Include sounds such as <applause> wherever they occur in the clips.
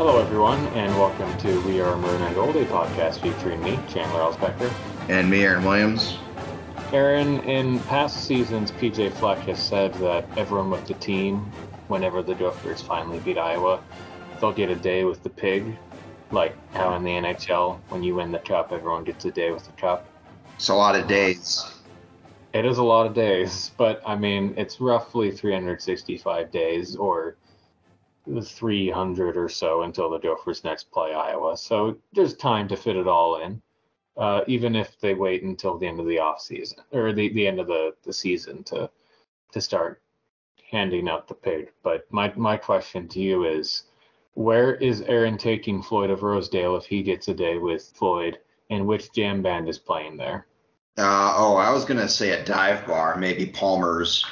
Hello, everyone, and welcome to We Are Maroon and Gold, a podcast featuring me, Chandler Elsbecker. And me, Aaron Williams. Aaron, in past seasons, PJ Fleck has said that everyone with the team, whenever the Gophers finally beat Iowa, they'll get a day with the pig, like how in the NHL, when you win the cup, everyone gets a day with the cup. It's a lot of days. It is a lot of days, but I mean, it's roughly 365 days or 300 or so until the Gophers next play Iowa. So there's time to fit it all in, uh, even if they wait until the end of the off season or the, the end of the, the season to to start handing out the pig. But my my question to you is, where is Aaron taking Floyd of Rosedale if he gets a day with Floyd, and which jam band is playing there? Uh, oh, I was gonna say a dive bar, maybe Palmer's.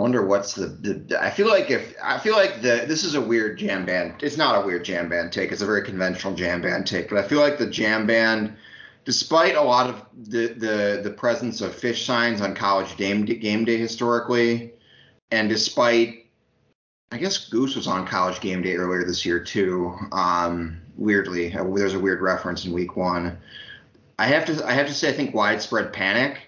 Wonder what's the, the, I feel like if I feel like the this is a weird jam band. It's not a weird jam band take. It's a very conventional jam band take. But I feel like the jam band, despite a lot of the the the presence of Phish signs on college game game day historically, and despite I guess Goose was on college game day earlier this year too. Um, weirdly, there's a weird reference in week one. I have to I have to say I think widespread panic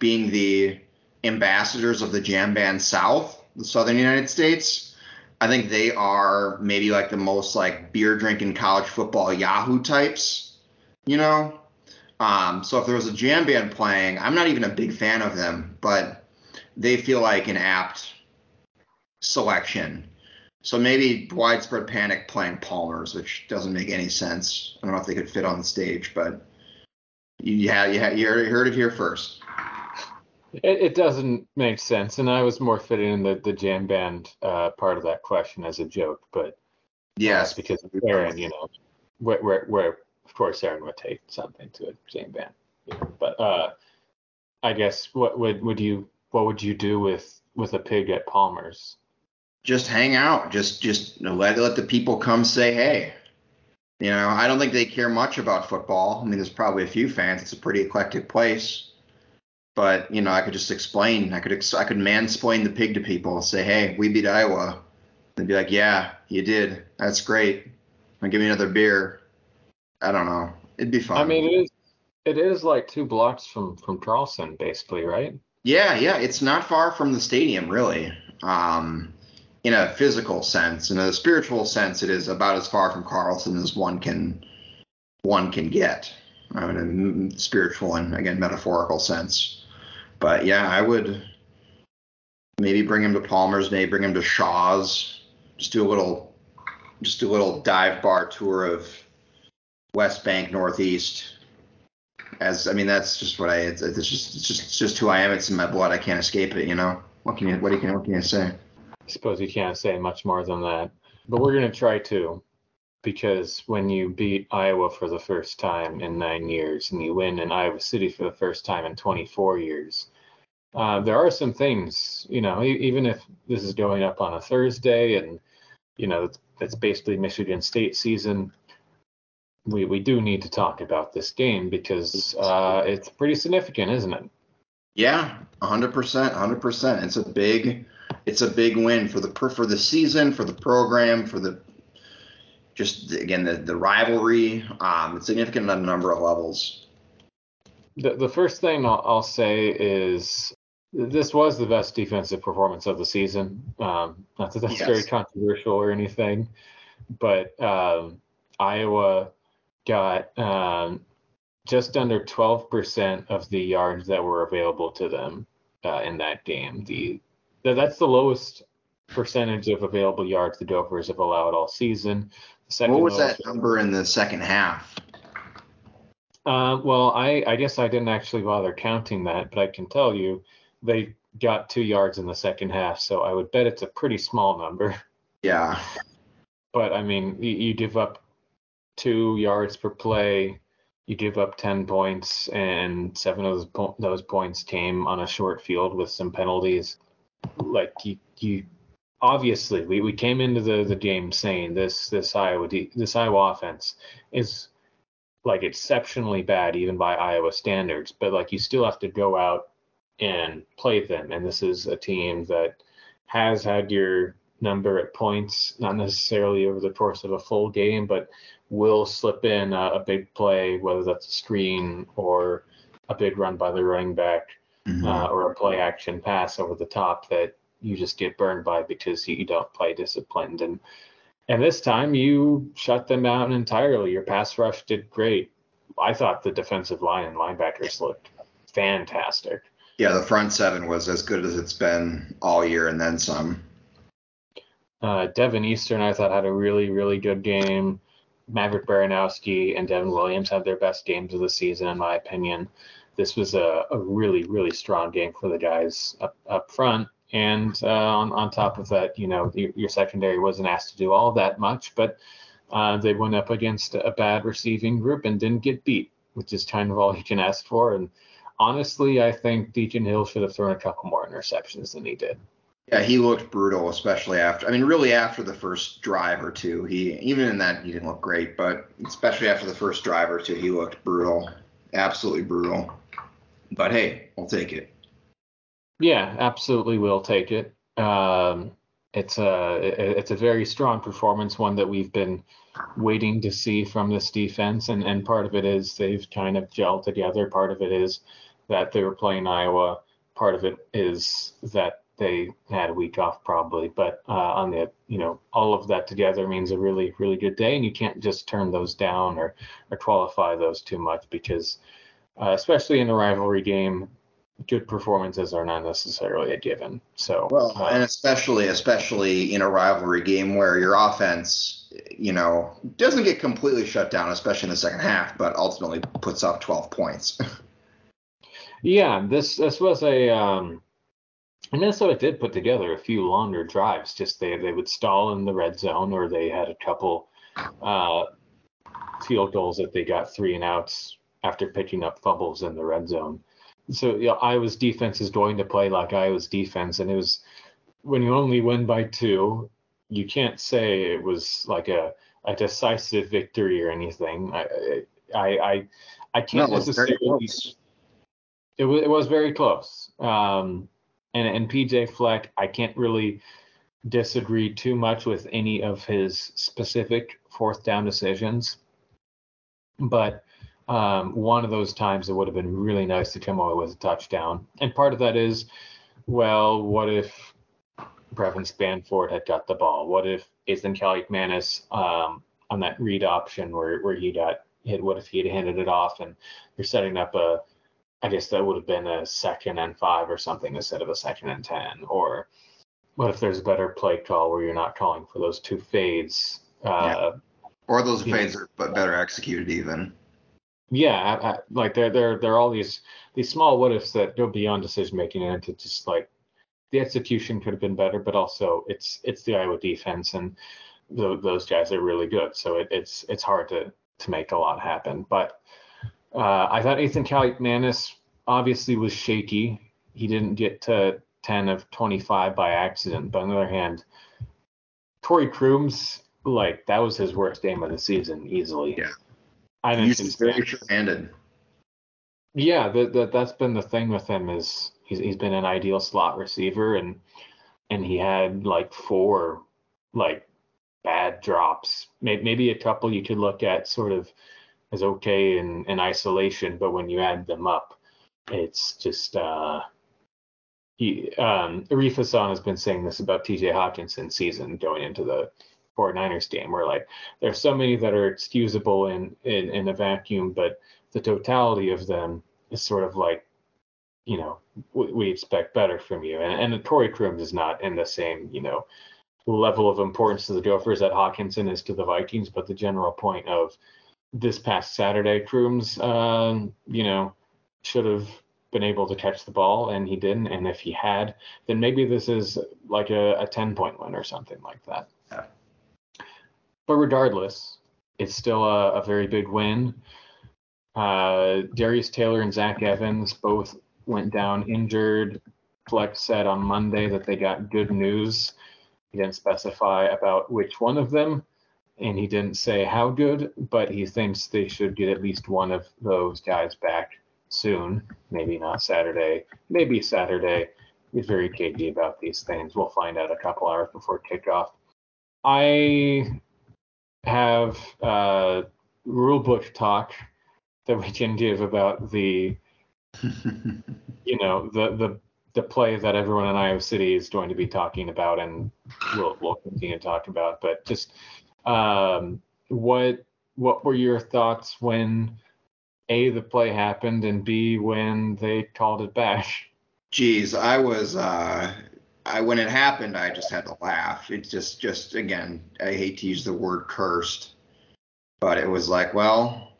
being the ambassadors of the jam band South, the Southern United States. I think they are maybe like the most like beer drinking college football Yahoo types, you know. Um, so if there was a jam band playing, I'm not even a big fan of them, but they feel like an apt selection. So maybe widespread panic playing Palmer's, which doesn't make any sense. I don't know if they could fit on the stage, but yeah, yeah, you heard it here first. It, it, doesn't make sense, and I was more fitting in the, the jam band uh, part of that question as a joke, but yes, uh, because Aaron, you know, where, where, where of course Aaron would take something to a jam band, you know, but uh, I guess what would would you what would you do with with a pig at Palmer's? Just hang out, just just you know, let let the people come say hey. You know, I don't think they care much about football. I mean, there's probably a few fans. It's a pretty eclectic place but you know, I could just explain. I could ex- I could mansplain the pig to people. Say, hey, we beat Iowa. They'd be like, yeah, you did. That's great. And give me another beer. I don't know. It'd be fun. I mean, it is. It is like two blocks from from Carlson, basically, right? Yeah, yeah. It's not far from the stadium, really. Um, in a physical sense, in a spiritual sense, it is about as far from Carlson as one can one can get. I mean, in spiritual and again metaphorical sense. But yeah, I would maybe bring him to Palmer's, maybe bring him to Shaw's. Just do a little, just do a little dive bar tour of West Bank Northeast. As I mean, that's just what I. It's, it's just, it's just, it's just who I am. It's in my blood. I can't escape it. You know. What can you, what can, what can you say? I suppose you can't say much more than that. But we're gonna try to because when you beat Iowa for the first time in nine years and you win in Iowa City for the first time in 24 years, uh, there are some things, you know, even if this is going up on a Thursday and, you know, it's, it's basically Michigan State season, we, we do need to talk about this game because uh, it's pretty significant, isn't it? Yeah, 100%, 100%. It's a big, it's a big win for the for the season, for the program, for the just again the the rivalry. Um, it's significant on a number of levels. The the first thing I'll, I'll say is this was the best defensive performance of the season. Um, not that that's yes. very controversial or anything, but um, Iowa got um, just under 12% of the yards that were available to them uh, in that game. The that's the lowest percentage of available yards the Gophers have allowed all season. Second what was that number in the second half? Uh, well, I, I guess I didn't actually bother counting that, but I can tell you they got two yards in the second half, so I would bet it's a pretty small number. <laughs> Yeah. But I mean, you, you give up two yards per play, you give up 10 points, and seven of those, po- those points came on a short field with some penalties. Like, you, you obviously we, we came into the, the game saying this this Iowa this Iowa offense is like exceptionally bad even by Iowa standards, but like you still have to go out and play them. And this is a team that has had your number at points, not necessarily over the course of a full game, but will slip in a, a big play, whether that's a screen or a big run by the running back mm-hmm. uh, or a play action pass over the top that you just get burned by because you don't play disciplined. And and this time you shut them out entirely. Your pass rush did great. I thought the defensive line and linebackers looked fantastic. Yeah, the front seven was as good as it's been all year and then some. Uh, Deven Eastern, I thought, had a really, really good game. Maverick Baranowski and Devin Williams had their best games of the season, in my opinion. This was a, a really, really strong game for the guys up, up front. And uh, on, on top of that, you know, your, your secondary wasn't asked to do all that much, but uh, they went up against a bad receiving group and didn't get beat, which is kind of all you can ask for. And honestly, I think Deacon Hill should have thrown a couple more interceptions than he did. Yeah, he looked brutal, especially after. I mean, really after the first drive or two. He even in that he didn't look great, but especially after the first drive or two, he looked brutal, absolutely brutal. But hey, we'll take it. Yeah, absolutely, we'll take it. Um, it's a it's a very strong performance, one that we've been waiting to see from this defense, and and part of it is they've kind of gelled together. Part of it is that they were playing Iowa. Part of it is that they had a week off probably, but uh, on the you know all of that together means a really really good day, and you can't just turn those down or or qualify those too much because uh, especially in a rivalry game, good performances are not necessarily a given. So well, uh, and especially especially in a rivalry game where your offense, you know, doesn't get completely shut down, especially in the second half, but ultimately puts up 12 points. <laughs> yeah, this this was a um, Minnesota did put together a few longer drives. Just they they would stall in the red zone, or they had a couple uh, field goals that they got three and outs after picking up fumbles in the red zone. So you know, Iowa's defense is going to play like Iowa's defense, and it was when you only win by two, you can't say it was like a a decisive victory or anything. I I I, I can't no, necessarily. It was, it was very close. Um, and and PJ Fleck, I can't really disagree too much with any of his specific fourth down decisions, but um, one of those times it would have been really nice to come away with a touchdown. And part of that is, well, what if Brevyn Spann-Ford had got the ball? What if Athan Kaliakmanis um, on that read option where, where he got hit? What if he had handed it off and you're setting up a I guess that would have been a second and five or something instead of a second and ten. Or what if there's a better play call where you're not calling for those two fades? Uh, yeah. Or those fades know. are but better executed even. Yeah, I, I, like there there there are all these these small what ifs that go beyond decision making and to just like the execution could have been better, but also it's it's the Iowa defense and the, those guys are really good, so it, it's it's hard to to make a lot happen. But uh, I thought Athan Kaliakmanis obviously was shaky. He didn't get to 10 of 25 by accident. But on the other hand, Corey Crooms, like that was his worst game of the season easily. Yeah. I didn't he's very handed. Yeah, that, that that's been the thing with him is he's he's been an ideal slot receiver and and he had like four like bad drops. Maybe, maybe a couple you could look at sort of is okay in, in isolation, but when you add them up, it's just uh, he um, Arif Hassan has been saying this about TJ Hockenson's season going into the 49ers game, where like there's so many that are excusable in, in in a vacuum, but the totality of them is sort of like, you know, we, expect better from you. And and Corey Crooms is not in the same, you know, level of importance to the Gophers that Hockenson is to the Vikings, but the general point of this past Saturday, Crooms, um, you know, should have been able to catch the ball and he didn't. And if he had, then maybe this is like a, a 10 point win or something like that. Yeah. But regardless, it's still a, a very big win. Uh, Darius Taylor and Zach Evans both went down injured. Fleck said on Monday that they got good news. He didn't specify about which one of them, and he didn't say how good, but he thinks they should get at least one of those guys back soon. Maybe not Saturday, maybe Saturday, is very cagey about these things. We'll find out a couple hours before kickoff. I have uh, rule book talk that we can give about the, <laughs> you know, the the the play that everyone in Iowa City is going to be talking about, and we'll we'll continue to talk about. But just um, what what were your thoughts when a the play happened and b when they called it back? Geez, I was uh, I when it happened, I just had to laugh. It's just just again, I hate to use the word cursed, but it was like, well,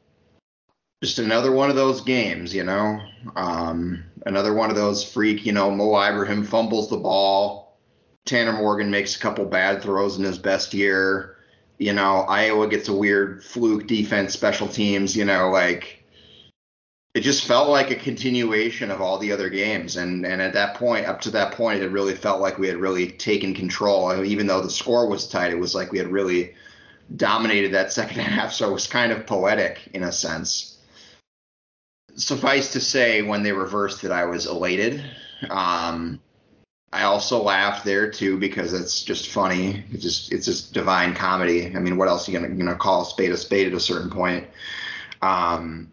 just another one of those games, you know. Um, another one of those freak, you know, Mo Ibrahim fumbles the ball. Tanner Morgan makes a couple bad throws in his best year. You know, Iowa gets a weird fluke defense, special teams, you know, like it just felt like a continuation of all the other games. And and at that point, up to that point, it really felt like we had really taken control. I mean, even though the score was tight, it was like we had really dominated that second <laughs> half. So it was kind of poetic in a sense. Suffice to say, when they reversed it, I was elated. Um, I also laughed there too because it's just funny. It's just it's just divine comedy. I mean, what else are you gonna you know call a spade a spade at a certain point? Um,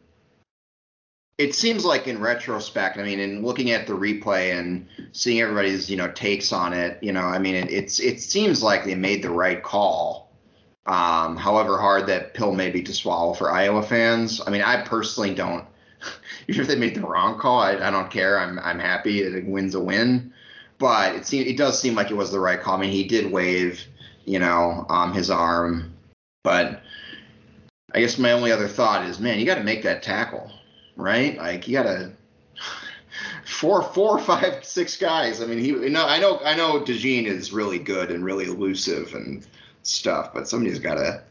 it seems like in retrospect, I mean, in looking at the replay and seeing everybody's, you know, takes on it, you know, I mean, it, it's it seems like they made the right call. Um, however hard that pill may be to swallow for Iowa fans. I mean, I personally don't. Even <laughs> if they made the wrong call, I, I don't care. I'm I'm happy. It wins a win. But it seems it does seem like it was the right call. I mean, he did wave, you know, um, his arm. But I guess my only other thought is, man, you got to make that tackle right? Like you gotta <laughs> four, four, five, six guys. I mean, he. You know, I know, I know. DeJean is really good and really elusive and stuff, but somebody's gotta.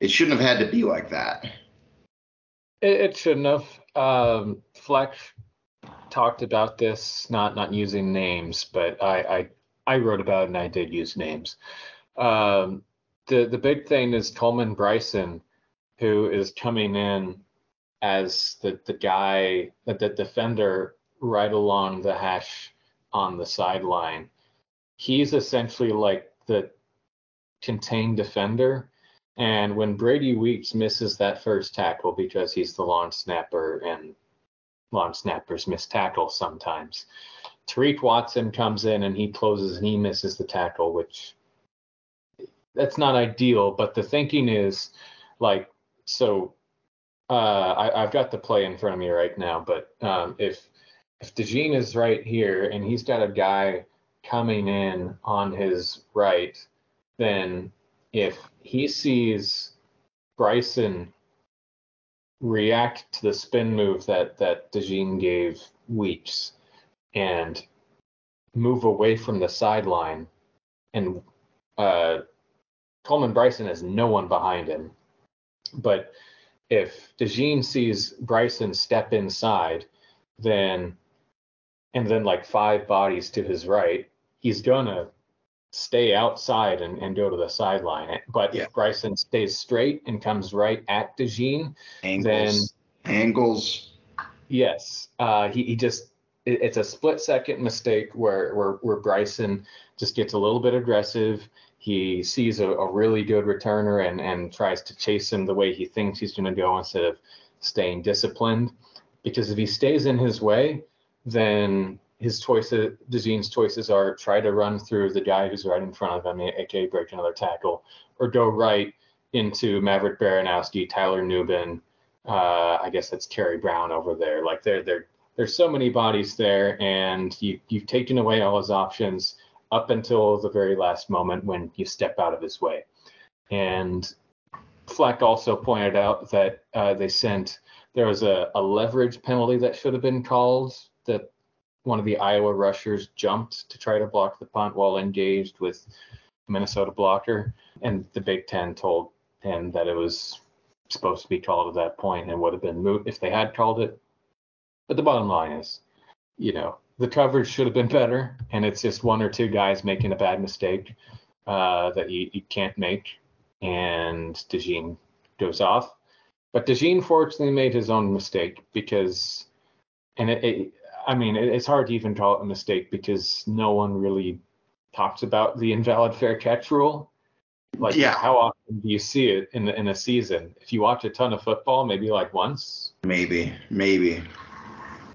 It shouldn't have had to be like that. It, it shouldn't have. Um, Fleck talked about this, not not using names, but I I, I wrote about it and I did use names. Um, the the big thing is Coleman Bryson, who is coming in as the the guy that the defender right along the hash on the sideline. He's essentially like the contained defender. And when Brady Weeks misses that first tackle because he's the long snapper and long snappers miss tackles sometimes, Tariq Watson comes in and he closes and he misses the tackle, which that's not ideal. But the thinking is like, so uh, I, have got the play in front of me right now, but um, if if DeJean is right here and he's got a guy coming in on his right, then if he sees Bryson react to the spin move that that DeJean gave Weeks and move away from the sideline, and uh, Coleman Bryson has no one behind him, but if DeJean sees Bryson step inside, then and then like five bodies to his right, he's gonna stay outside and, and go to the sideline. But yeah. if Bryson stays straight and comes right at DeJean, angles, then angles. Yes, uh, he he just it, it's a split second mistake where where where Bryson just gets a little bit aggressive he sees a, a, really good returner and, and tries to chase him the way he thinks he's going to go instead of staying disciplined. Because if he stays in his way, then his choices, DeJean's choices are try to run through the guy who's right in front of him, aka break another tackle, or go right into Maverick Baranowski, Tyler Nubin. Uh, I guess that's Terry Brown over there. Like there, there, there's so many bodies there, and you, you've taken away all his options up until the very last moment when you step out of his way. And Fleck also pointed out that uh, they sent there was a, a leverage penalty that should have been called that one of the Iowa rushers jumped to try to block the punt while engaged with Minnesota blocker, and the Big Ten told him that it was supposed to be called at that point and would have been moot if they had called it. But the bottom line is, you know, the coverage should have been better, and it's just one or two guys making a bad mistake uh, that you, you can't make, and DeJean goes off. But DeJean fortunately made his own mistake because, and it, it, I mean, it's hard to even call it a mistake because no one really talks about the invalid fair catch rule. Like, Yeah. how often do you see it in in a season? If you watch a ton of football, maybe like once. Maybe, maybe.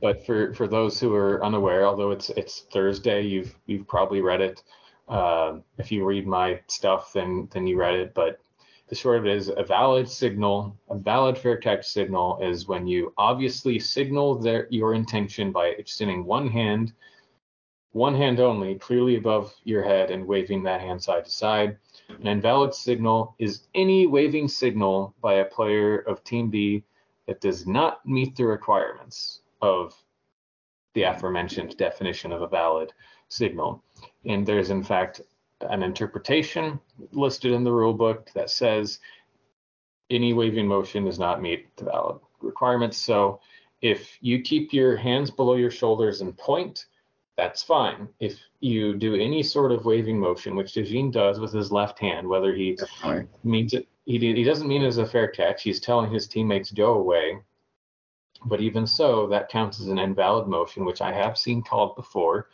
But for for those who are unaware, although it's it's Thursday, you've you've probably read it. Um, if you read my stuff, then then you read it. But the short of it is a valid signal, a valid fair catch signal is when you obviously signal their your intention by extending one hand, one hand only, clearly above your head and waving that hand side to side. An invalid signal is any waving signal by a player of Team B that does not meet the requirements of the aforementioned definition of a valid signal. And there's, in fact, an interpretation listed in the rule book that says any waving motion does not meet the valid requirements. So if you keep your hands below your shoulders and point, that's fine. If you do any sort of waving motion, which DeJean does with his left hand, whether he Definitely. means it, he, he doesn't mean it as a fair catch. He's telling his teammates go away. But even so, that counts as an invalid motion, which I have seen called before.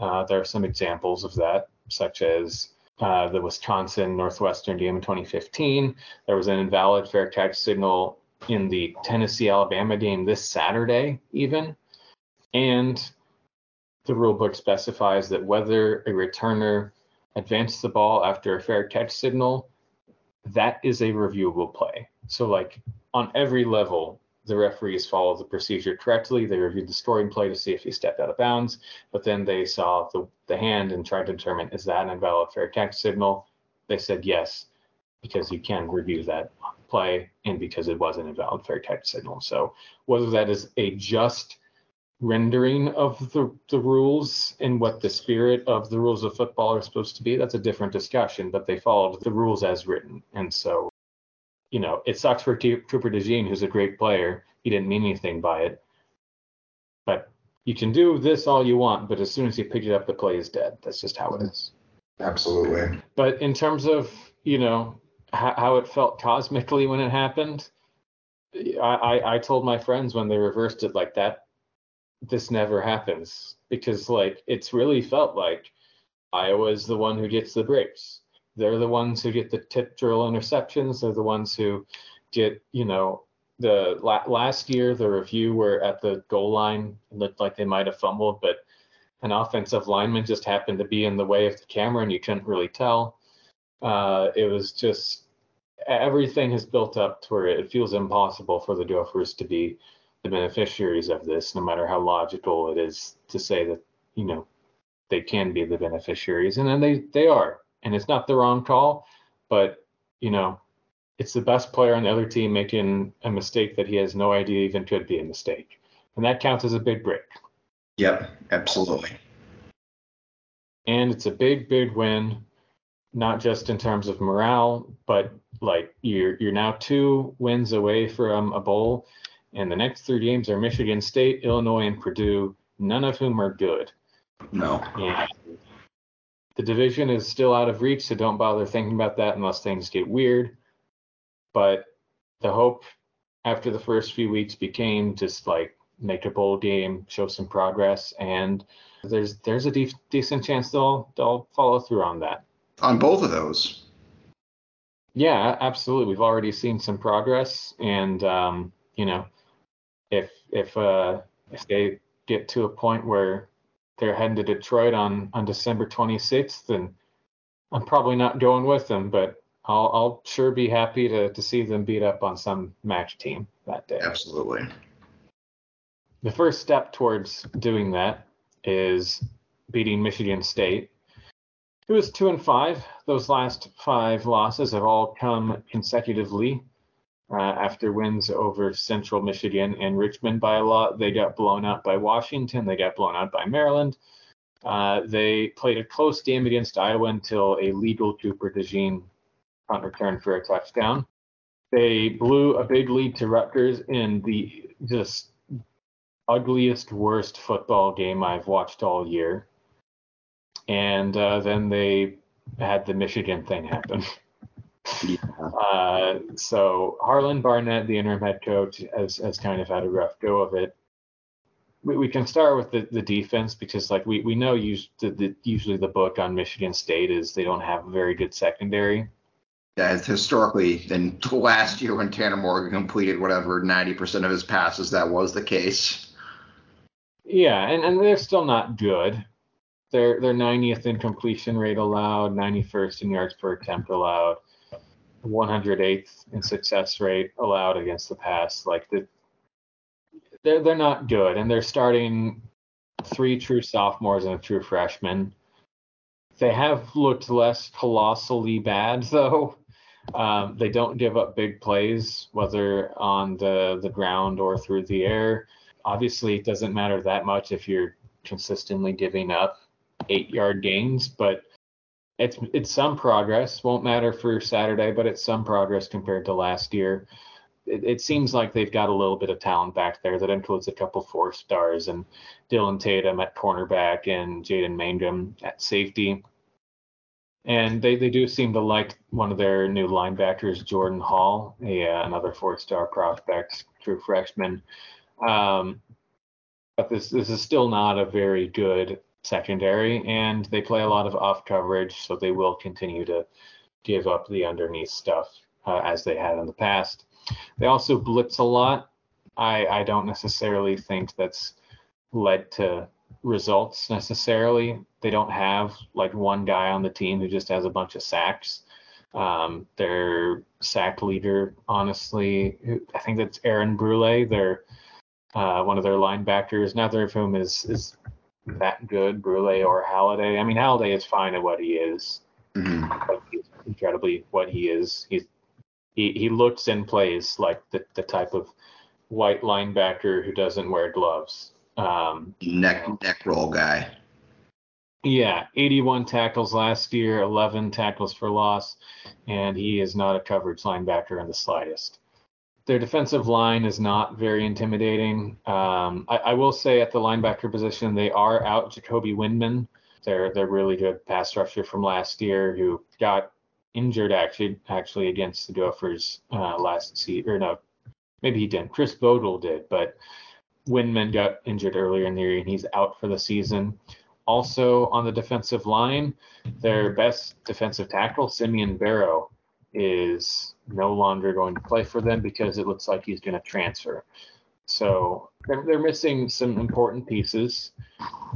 Uh, there are some examples of that, such as uh, the Wisconsin Northwestern game in 2015. There was an invalid fair catch signal in the Tennessee Alabama game this Saturday, even. And the rule book specifies that whether a returner advances the ball after a fair catch signal, that is a reviewable play. So, like on every level, the referees followed the procedure correctly. They reviewed the scoring play to see if he stepped out of bounds, but then they saw the, the hand and tried to determine is that an invalid fair catch signal? They said yes, because you can review that play and because it was an invalid fair catch signal. So, whether that is a just rendering of the, the rules and what the spirit of the rules of football are supposed to be, that's a different discussion, but they followed the rules as written. And so, you know, it sucks for T- Cooper DeJean, who's a great player. He didn't mean anything by it. But you can do this all you want, but as soon as you pick it up, the play is dead. That's just how it is. Absolutely. But in terms of, you know, how, how it felt cosmically when it happened, I, I, I told my friends when they reversed it like that, this never happens because like it's really felt like Iowa's the one who gets the breaks. They're the ones who get the tip drill interceptions. They're the ones who get, you know, the la- last year the review were at the goal line looked like they might have fumbled, but an offensive lineman just happened to be in the way of the camera and you couldn't really tell. Uh, it was just everything has built up to where it feels impossible for the Gophers to be the beneficiaries of this, no matter how logical it is to say that, you know, they can be the beneficiaries. And then they, they are. And it's not the wrong call, but, you know, it's the best player on the other team making a mistake that he has no idea even could be a mistake. And that counts as a big break. Yep, absolutely. and it's a big big win not just in terms of morale but like you're you're now two wins away from a bowl and the next three games are michigan state illinois and purdue none of whom are good No. and the division is still out of reach so don't bother thinking about that unless things get weird. But the hope after the first few weeks became just like make a bowl game show some progress and there's there's a de- decent chance they'll they'll follow through on that. On both of those. yeah absolutely. We've already seen some progress and um you know if if uh if they get to a point where they're heading to detroit on on december 26th and i'm probably not going with them but i'll i'll sure be happy to to see them beat up on some MAC team that day Absolutely. the first step towards doing that is beating Michigan State. It was two and five. Those last five losses have all come consecutively uh, after wins over Central Michigan and Richmond by a lot. They got blown out by Washington. They got blown out by Maryland. Uh, they played a close game against Iowa until a legal Cooper DeJean punt return for a touchdown. They blew a big lead to Rutgers in the just ugliest, worst football game I've watched all year. And uh, then they had the Michigan thing happen. <laughs> Yeah. Uh, so Harlan Barnett, the interim head coach, has, has kind of had a rough go of it. we, we can start with the, the defense because like we, we know us, the, the, usually the book on Michigan State is they don't have a very good secondary. Yeah, historically, in <laughs> last year when Tanner Morgan completed whatever 90% of his passes, that was the case. Yeah, and, and they're still not good. They're they're 90th in completion rate allowed, 91st in yards per attempt allowed, 108th in success rate allowed against the pass. Like the, they're they're not good, and they're starting three true sophomores and a true freshman. They have looked less colossally bad <laughs> though. Um, they don't give up big plays, whether on the the ground or through the air. Obviously, it doesn't matter that much if you're consistently giving up eight yard gains, but it's it's some progress. Won't matter for Saturday, but it's some progress compared to last year. It, it, seems like they've got a little bit of talent back there that includes a couple four stars and Dillon Tatum at cornerback and Jaden Mangham at safety. And they, they do seem to like one of their new linebackers, Jordan Hall, a, uh, another four star prospect, true freshman. Um, but this this is still not a very good secondary, and they play a lot of off coverage, so they will continue to give up the underneath stuff uh, as they had in the past. They also blitz a lot. I, I don't necessarily think that's led to results necessarily. They don't have like one guy on the team who just has a bunch of sacks. Um, their sack leader, honestly, I think that's Aaron Brule. They're uh, one of their linebackers, neither of whom is is that good, Brule or Haladay. I mean, Haladay is fine at what he is. Mm-hmm. He's incredibly what he is. He's he, he looks and plays like the, the type of white linebacker who doesn't wear gloves. Um, neck neck roll guy. Yeah, 81 tackles last year, 11 tackles for loss, and he is not a coverage linebacker in the slightest their defensive line is not very intimidating. Um, I, I, will say at the linebacker position, they are out Jacoby Windmon, They're really good pass rusher from last year who got injured actually actually against the Gophers uh, last season. Or no, maybe he didn't. Chris Bodel did, but Windmon got injured earlier in the year and he's out for the season. Also on the defensive line, their best defensive tackle, Simeon Barrow, is no longer going to play for them because it looks like he's going to transfer. So they're, they're missing some important pieces,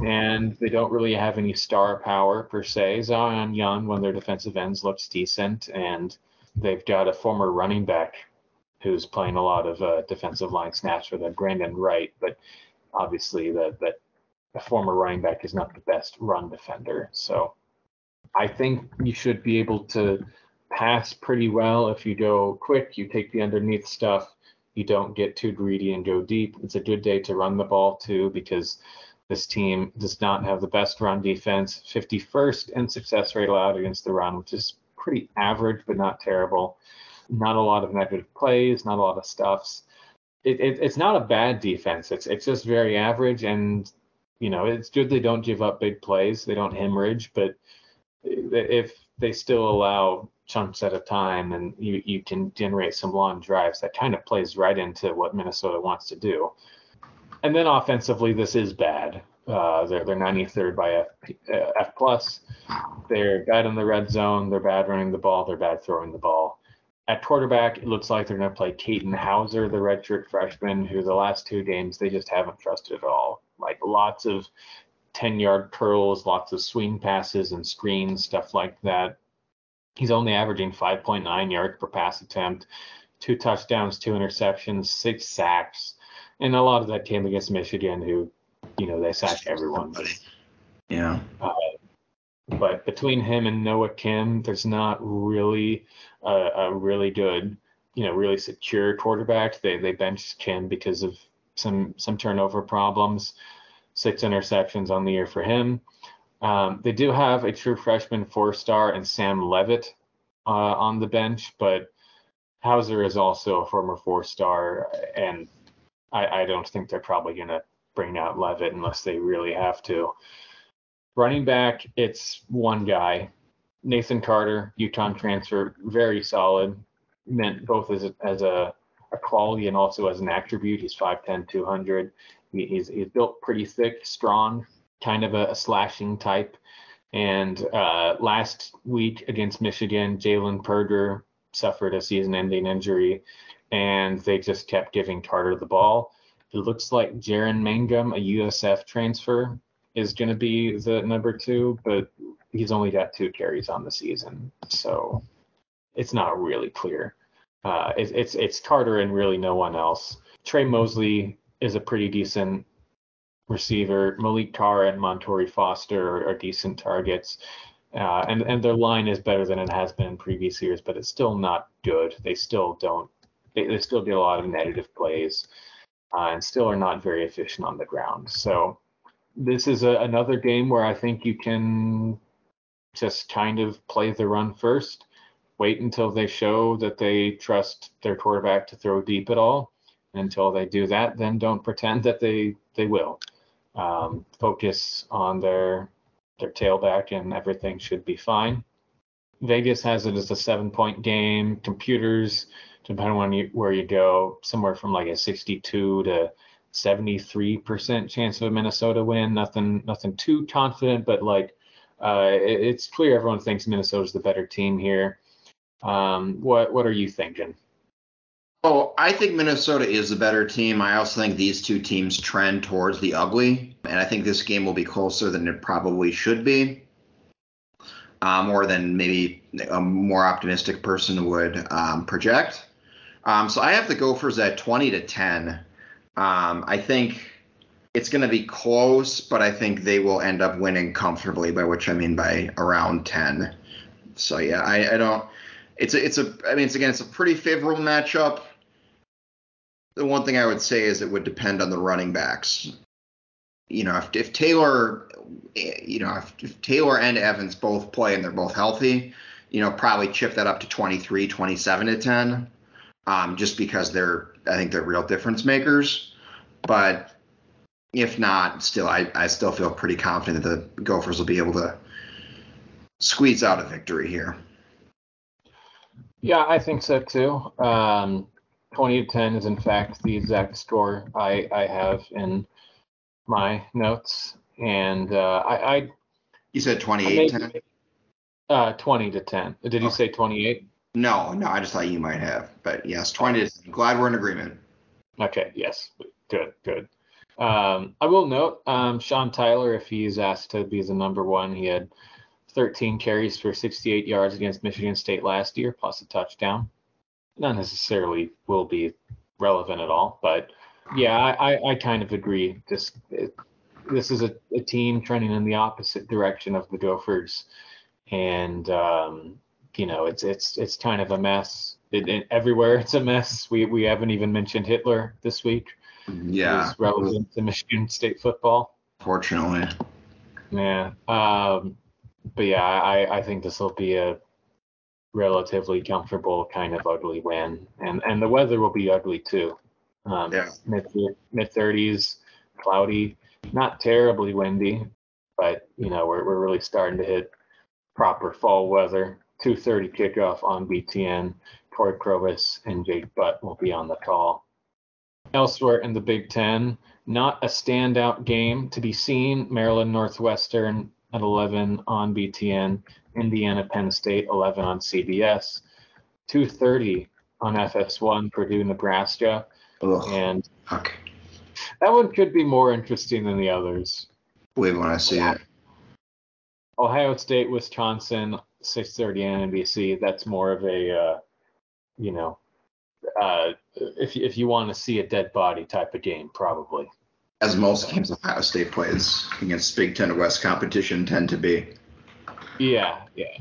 and they don't really have any star power per se. Zion Young, one of their defensive ends, looks decent, and they've got a former running back who's playing a lot of uh, defensive line snaps for them, Brandon Wright. But obviously, that that former running back is not the best run defender. So I think you should be able to pass pretty well. If you go quick, you take the underneath stuff. You don't get too greedy and go deep. It's a good day to run the ball too because this team does not have the best run defense. 51st in success rate allowed against the run, which is pretty average but not terrible. Not a lot of negative plays, not a lot of stuffs. It, it, it's not a bad defense. It's it's just very average, and you know it's good they don't give up big plays. They don't hemorrhage, but if they still allow chunks at a time and you, you can generate some long drives that kind of plays right into what minnesota wants to do. And then offensively this is bad. Uh, they're, they're 93rd by F, uh, F plus. They're bad in the red zone. They're bad running the ball. They're bad throwing the ball. At quarterback it looks like they're going to play Katin Houser, the redshirt freshman who the last two games they just haven't trusted at all. Like lots of 10 yard curls lots of swing passes and screens stuff like that He's only averaging 5.9 yards per pass attempt, two touchdowns, two interceptions, six sacks. And a lot of that came against Michigan, who, you know, they sacked everyone. Yeah. Uh, but between him and Noah Kim, there's not really a, a, really good, you know, really secure quarterback. They they benched Kim because of some some turnover problems. Six interceptions on the year for him. Um, they do have a true freshman four star and Sam Leavitt uh, on the bench, but Houser is also a former four star, and I, I don't think they're probably going to bring out Leavitt unless they really have to. Running back, it's one guy, Nathan Carter, UConn transfer, very solid. Meant both as a, as a, a quality and also as an attribute. He's 5'10, 200. He, he's he's built pretty thick, strong, kind of a, a slashing type. And uh, last week against Michigan, Jalen Berger suffered a season-ending injury, and they just kept giving Carter the ball. It looks like Jaren Mangham, a USF transfer, is going to be the number two, but he's only got two carries on the season, so it's not really clear. Uh, it, it's it's Carter and really no one else. Tre Mosley is a pretty decent receiver. Malik Carr and Montorie Foster are, are decent targets. Uh, and and their line is better than it has been in previous years, but it's still not good. They still don't. They, they still do a lot of negative plays, uh, and still are not very efficient on the ground. So this is a, another game where I think you can just kind of play the run first, wait until they show that they trust their quarterback to throw deep at all. Until they do that, then don't pretend that they they will. Um, focus on their their tailback, and everything should be fine. Vegas has it as a seven point game. Computers, depending on you, where you go, somewhere from like a 62 to 73% chance of a Minnesota win. Nothing, nothing too confident, but like uh, it, it's clear everyone thinks Minnesota's the better team here. Um, what what are you thinking? Oh, I think Minnesota is the better team. I also think these two teams trend towards the ugly, and I think this game will be closer than it probably should be. Uh, more than maybe a more optimistic person would um, project. Um, so I have the Gophers at 20 to 10. Um, I think it's going to be close, but I think they will end up winning comfortably, by which I mean by around 10. So yeah, I, I don't. It's a, it's a. I mean, it's again, it's a pretty favorable matchup the one thing I would say is it would depend on the running backs. You know, if, if Taylor, you know, if, if, Taylor and Evans both play and they're both healthy, you know, probably chip that up to 23, 27 to 10, um, just because they're, I think they're real difference makers. But if not, still, I, I still feel pretty confident that the Gophers will be able to squeeze out a victory here. Yeah, I think so too. Um, 20 to 10 is in fact the exact score I, I have in my notes. And uh, I, I. You said 28 10? Uh, 20 to 10. Did you say 28? No, no, I just thought you might have. But yes, 20 to 10. Glad we're in agreement. Okay, yes. Good, good. Um, I will note um, Sean Tyler, if he's asked to be the number one, he had 13 carries for 68 yards against Michigan State last year, plus a touchdown not necessarily will be relevant at all, but yeah, I, I, kind of agree. This it, this is a, a, team trending in the opposite direction of the Gophers, and um, you know it's it's it's kind of a mess. It, it, everywhere it's a mess. We we haven't even mentioned Hitler this week. Yeah, He's relevant to Michigan State football. Fortunately. Yeah. Um, but yeah, I I think this will be a relatively comfortable kind of ugly win, and and the weather will be ugly too. Um, yeah. Mid mid thirties, cloudy, not terribly windy, but you know we're we're really starting to hit proper fall weather. 2:30 kickoff on BTN. Cory Provus and Jake Butt will be on the call. Elsewhere in the Big Ten, not a standout game to be seen. Maryland Northwestern at 11 on BTN. Indiana, Penn State, 11 on CBS, 2:30 on FS1, Purdue, Nebraska, Ugh, and fuck. that one could be more interesting than the others. Wait when I see it. Ohio State, Wisconsin, 6:30 on NBC. That's more of a, uh, you know, uh, if if you want to see a dead body type of game, probably. As most games Ohio State plays against Big Ten or West competition tend to be. Yeah, yeah.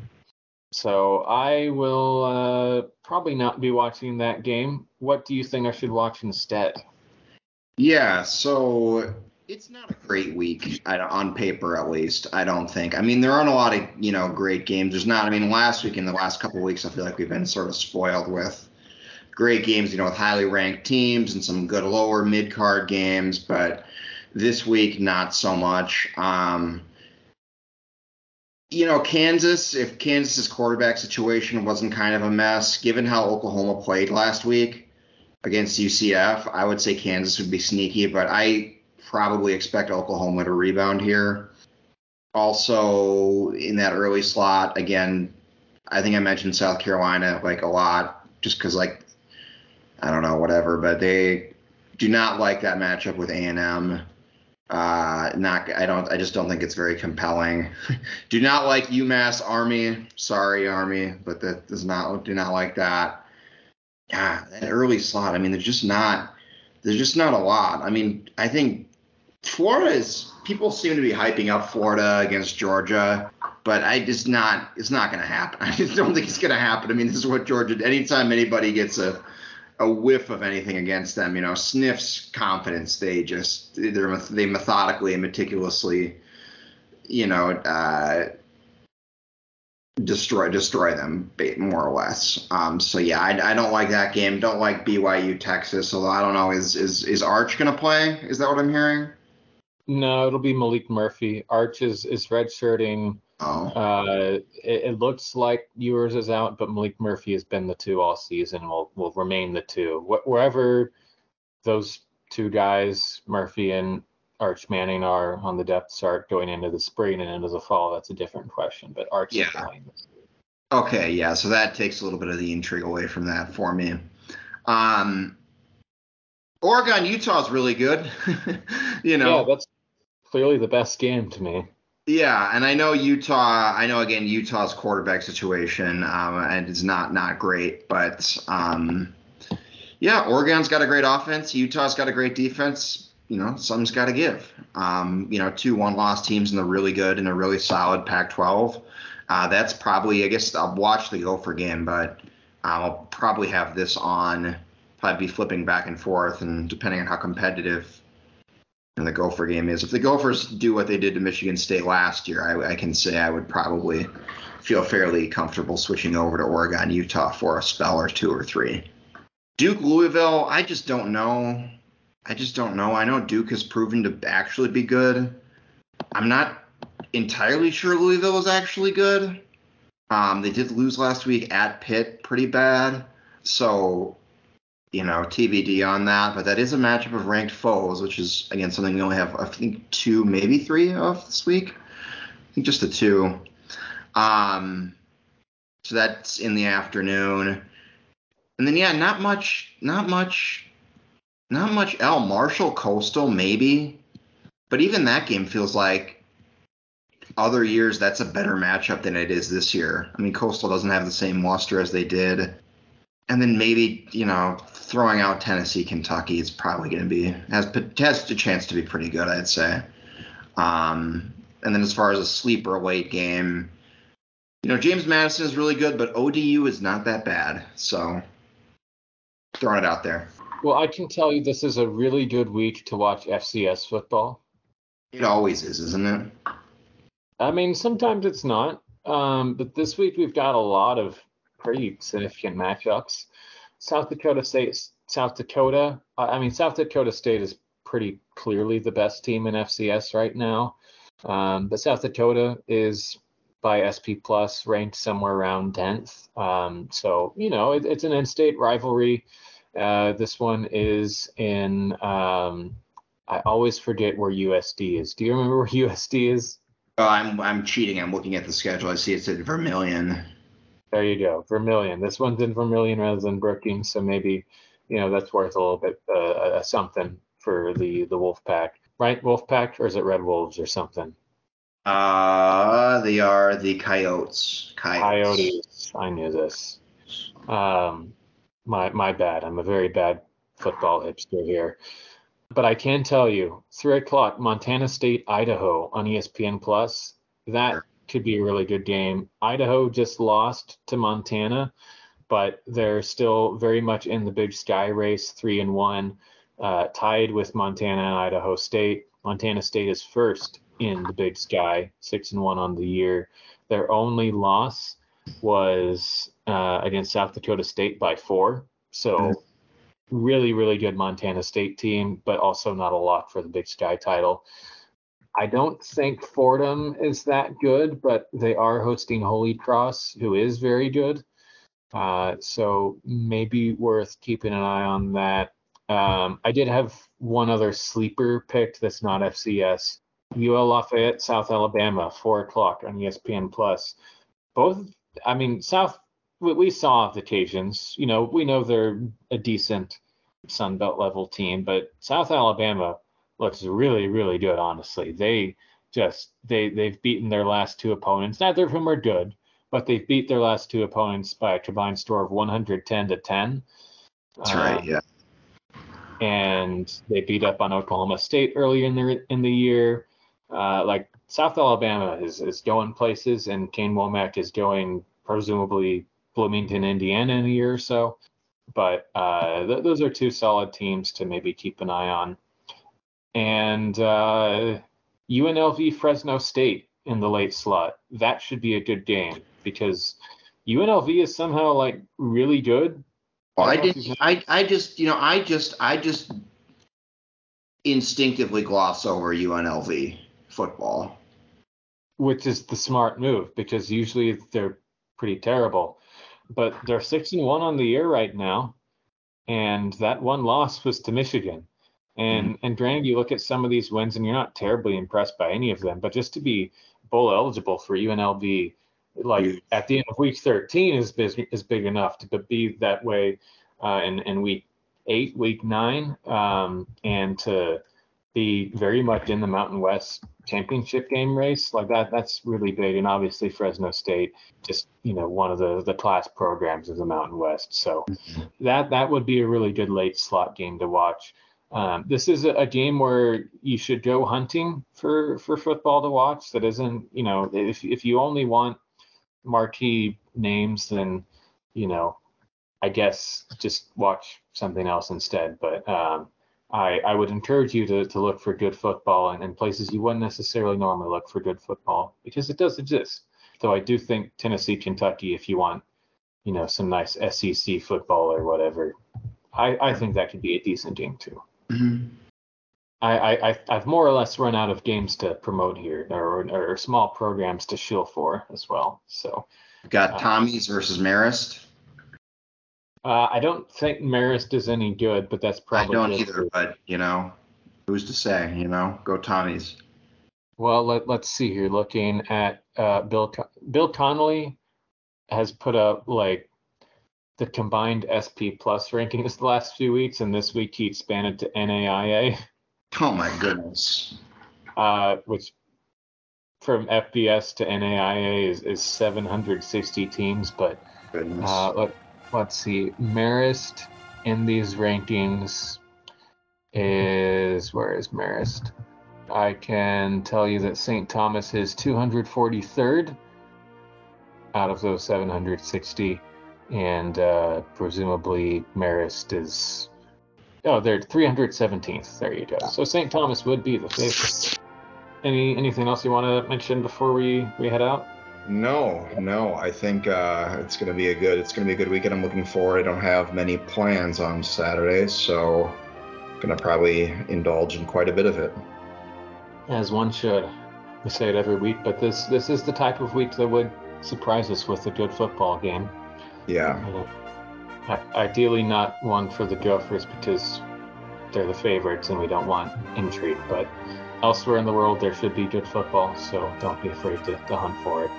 So I will uh, probably not be watching that game. What do you think I should watch instead? Yeah, so it's not a great week on paper, at least. I don't think. I mean, there aren't a lot of you know great games. There's not. I mean, last week in the last couple of weeks, I feel like we've been sort of spoiled with great games, you know, with highly ranked teams and some good lower mid card games. But this week, not so much. Um, you know, Kansas, if Kansas's quarterback situation wasn't kind of a mess, given how Oklahoma played last week against UCF, I would say Kansas would be sneaky, but I probably expect Oklahoma to rebound here. Also, in that early slot, again, I think I mentioned South Carolina like a lot, just because like I don't know, whatever, but they do not like that matchup with A and M. Uh, not I don't I just don't think it's very compelling. <laughs> do not like UMass Army. Sorry, Army, but that does not do not like that. Yeah, early slot. I mean, there's just not there's just not a lot. I mean, I think Florida is people seem to be hyping up Florida against Georgia, but I just not it's not going to happen. <laughs> I just don't think it's going to happen. I mean, this is what Georgia. Anytime anybody gets a a whiff of anything against them, you know, sniffs confidence. They just they're they methodically and meticulously, you know, uh, destroy destroy them more or less. Um, so yeah, I, I don't like that game. Don't like BYU Texas. Although I don't know, is is is Arch gonna play? Is that what I'm hearing? No, it'll be Maalik Murphy. Arch is is redshirting Oh. Uh, it, it, looks like Ewers is out, but Maalik Murphy has been the two all season. Will will remain the two. Wh- wherever those two guys, Murphy and Arch Manning, are on the depth chart going into the spring and into the fall, that's a different question. But Arch yeah. Okay, yeah. So that takes a little bit of the intrigue away from that for me. Um, Oregon Utah is really good. <laughs> you know, yeah, that's clearly the best game to me. Yeah, and I know Utah. I know again Utah's quarterback situation, um, and it's not not great. But um, yeah, Oregon's got a great offense. Utah's got a great defense. You know, something's got to give. Um, you know, two one-loss teams in the really good and a really solid Pac-12. Uh, that's probably, I guess, I'll watch the Gopher game, but I'll probably have this on. Probably be flipping back and forth, and depending on how competitive and the Gopher game is. If the Gophers do what they did to Michigan State last year, I, I, can say I would probably feel fairly comfortable switching over to Oregon, Utah for a spell or two or three. Duke, Louisville, I just don't know. I just don't know. I know Duke has proven to actually be good. I'm not entirely sure Louisville is actually good. Um, they did lose last week at Pitt pretty bad. So you know, TBD on that. But that is a matchup of ranked foes, which is again something we only have I think two, maybe three of this week. I think just the two. Um, so that's in the afternoon, and then yeah, not much, not much, not much. L Marshall Coastal maybe, but even that game feels like other years that's a better matchup than it is this year. I mean, Coastal doesn't have the same luster as they did and then maybe you know throwing out Tennessee, Kentucky is probably going to be has has a chance to be pretty good, I'd say. Um, and then as far as a sleeper a late game, you know James Madison is really good, but ODU is not that bad. So throwing it out there. Well, I can tell you this is a really good week to watch FCS football. It always is, isn't it? I mean, sometimes it's not. Um, but this week we've got a lot of pretty significant matchups. South Dakota State, South Dakota. I mean, South Dakota State is pretty clearly the best team in FCS right now. Um, but South Dakota is by SP Plus ranked somewhere around 10th. Um, so you know it, it's an in-state rivalry. Uh, this one is in. Um, I always forget where USD is. Do you remember where <laughs> USD is? Oh, I'm I'm cheating. I'm looking at the schedule. I see it's at Vermillion. There you go, Vermillion. This one's in Vermillion rather than Brookings, so maybe you know that's worth a little bit uh, something for the the Wolf Pack, right? Wolf Pack, or is it Red Wolves or something? Uh, they are the Coyotes. Coyotes. Coyotes. I knew this. Um, my my bad. I'm a very bad football hipster here. But I can tell you, three o'clock, Montana State, Idaho on ESPN Plus. That sure could be a really good game. Idaho just lost to Montana, but they're still very much in the Big Sky race, three and one, uh, tied with Montana and Idaho State. Montana State is first in the Big Sky, six and one on the year. Their only loss was uh, against South Dakota State by four. So. Mm-hmm. Really, really good Montana State team, but also not a lot for the Big Sky title. I don't think Fordham is that good, but they are hosting Holy Cross, who is very good. Uh, so maybe worth keeping an eye on that. Um, I did have one other sleeper picked that's not FCS. UL Lafayette, South Alabama, four o'clock on ESPN Plus. Both, I mean, South. We saw the Cajuns. You know, we know they're a decent Sun Belt level team, but South Alabama looks really, really good. Honestly, they just they they've beaten their last two opponents. Neither of them are good, but they've beat their last two opponents by a combined score of 110 to 10. That's uh, right. Yeah. And they beat up on Oklahoma State earlier in the in the year. Uh, like South Alabama is is going places, and Kane Wommack is going presumably Bloomington, Indiana in a year or so. But uh, th- those are two solid teams to maybe keep an eye on. And uh, UNLV Fresno State in the late slot. That should be a good game because UNLV is somehow like really good. Well, I, I did. I I just you know I just I just instinctively gloss over UNLV football, which is the smart move because usually they're pretty terrible, but they're six and one on the year right now, and that one loss was to Michigan. And mm-hmm. and granted, you look at some of these wins and you're not terribly impressed by any of them, but just to be bowl eligible for UNLV, like at the end of week 13 is big, is big enough to be that way uh, in in week eight, week nine, um, and to be very much in the Mountain West championship game race like that. That's really big, and obviously Fresno State, just you know, one of the the class programs of the Mountain West. So mm-hmm. that that would be a really good late slot game to watch. Um, this is a, game where you should go hunting for for football to watch. That isn't, you know, if if you only want marquee names, then you know, I guess just watch something else instead. But um, I I would encourage you to to look for good football in places you wouldn't necessarily normally look for good football because it does exist. Though I do think Tennessee, Kentucky, if you want, you know, some nice SEC football or whatever, I I think that could be a decent game too. Mm-hmm. I, I I've more or less run out of games to promote here, or, or small programs to shill for as well. So got uh, Tommies versus Marist. Uh, I don't think Marist is any good, but that's probably. I don't either, but you know, who's to say? You know, go Tommies. Well, let, let's see here. Looking at uh, Bill Bill Connolly has put up like the combined SP Plus rankings the last few weeks, and this week he expanded to NAIA. Oh my goodness. Uh, which from FBS to NAIA is, is 760 teams, but uh, let, let's see. Marist in these rankings is where is Marist? I can tell you that St. Thomas is 243rd out of those 760 and uh, presumably Marist is. Oh, they're 317th. There you go. So St. Thomas would be the favorite. Any anything else you want to mention before we we head out? No, no. I think uh, it's going to be a good. It's going to be a good weekend. I'm looking forward. I don't have many plans on Saturday, so I'm going to probably indulge in quite a bit of it. As one should. We say it every week, but this this is the type of week that would surprise us with a good football game. Yeah. ideally, not one for the Gophers because they're the favorites and we don't want intrigue. But elsewhere in the world, there should be good football, so don't be afraid to, to hunt for it.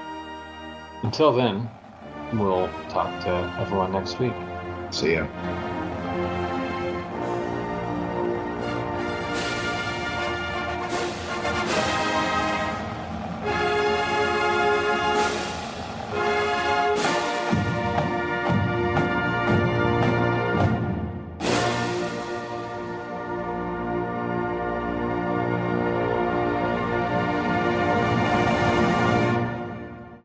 Until then, we'll talk to everyone next week. See ya.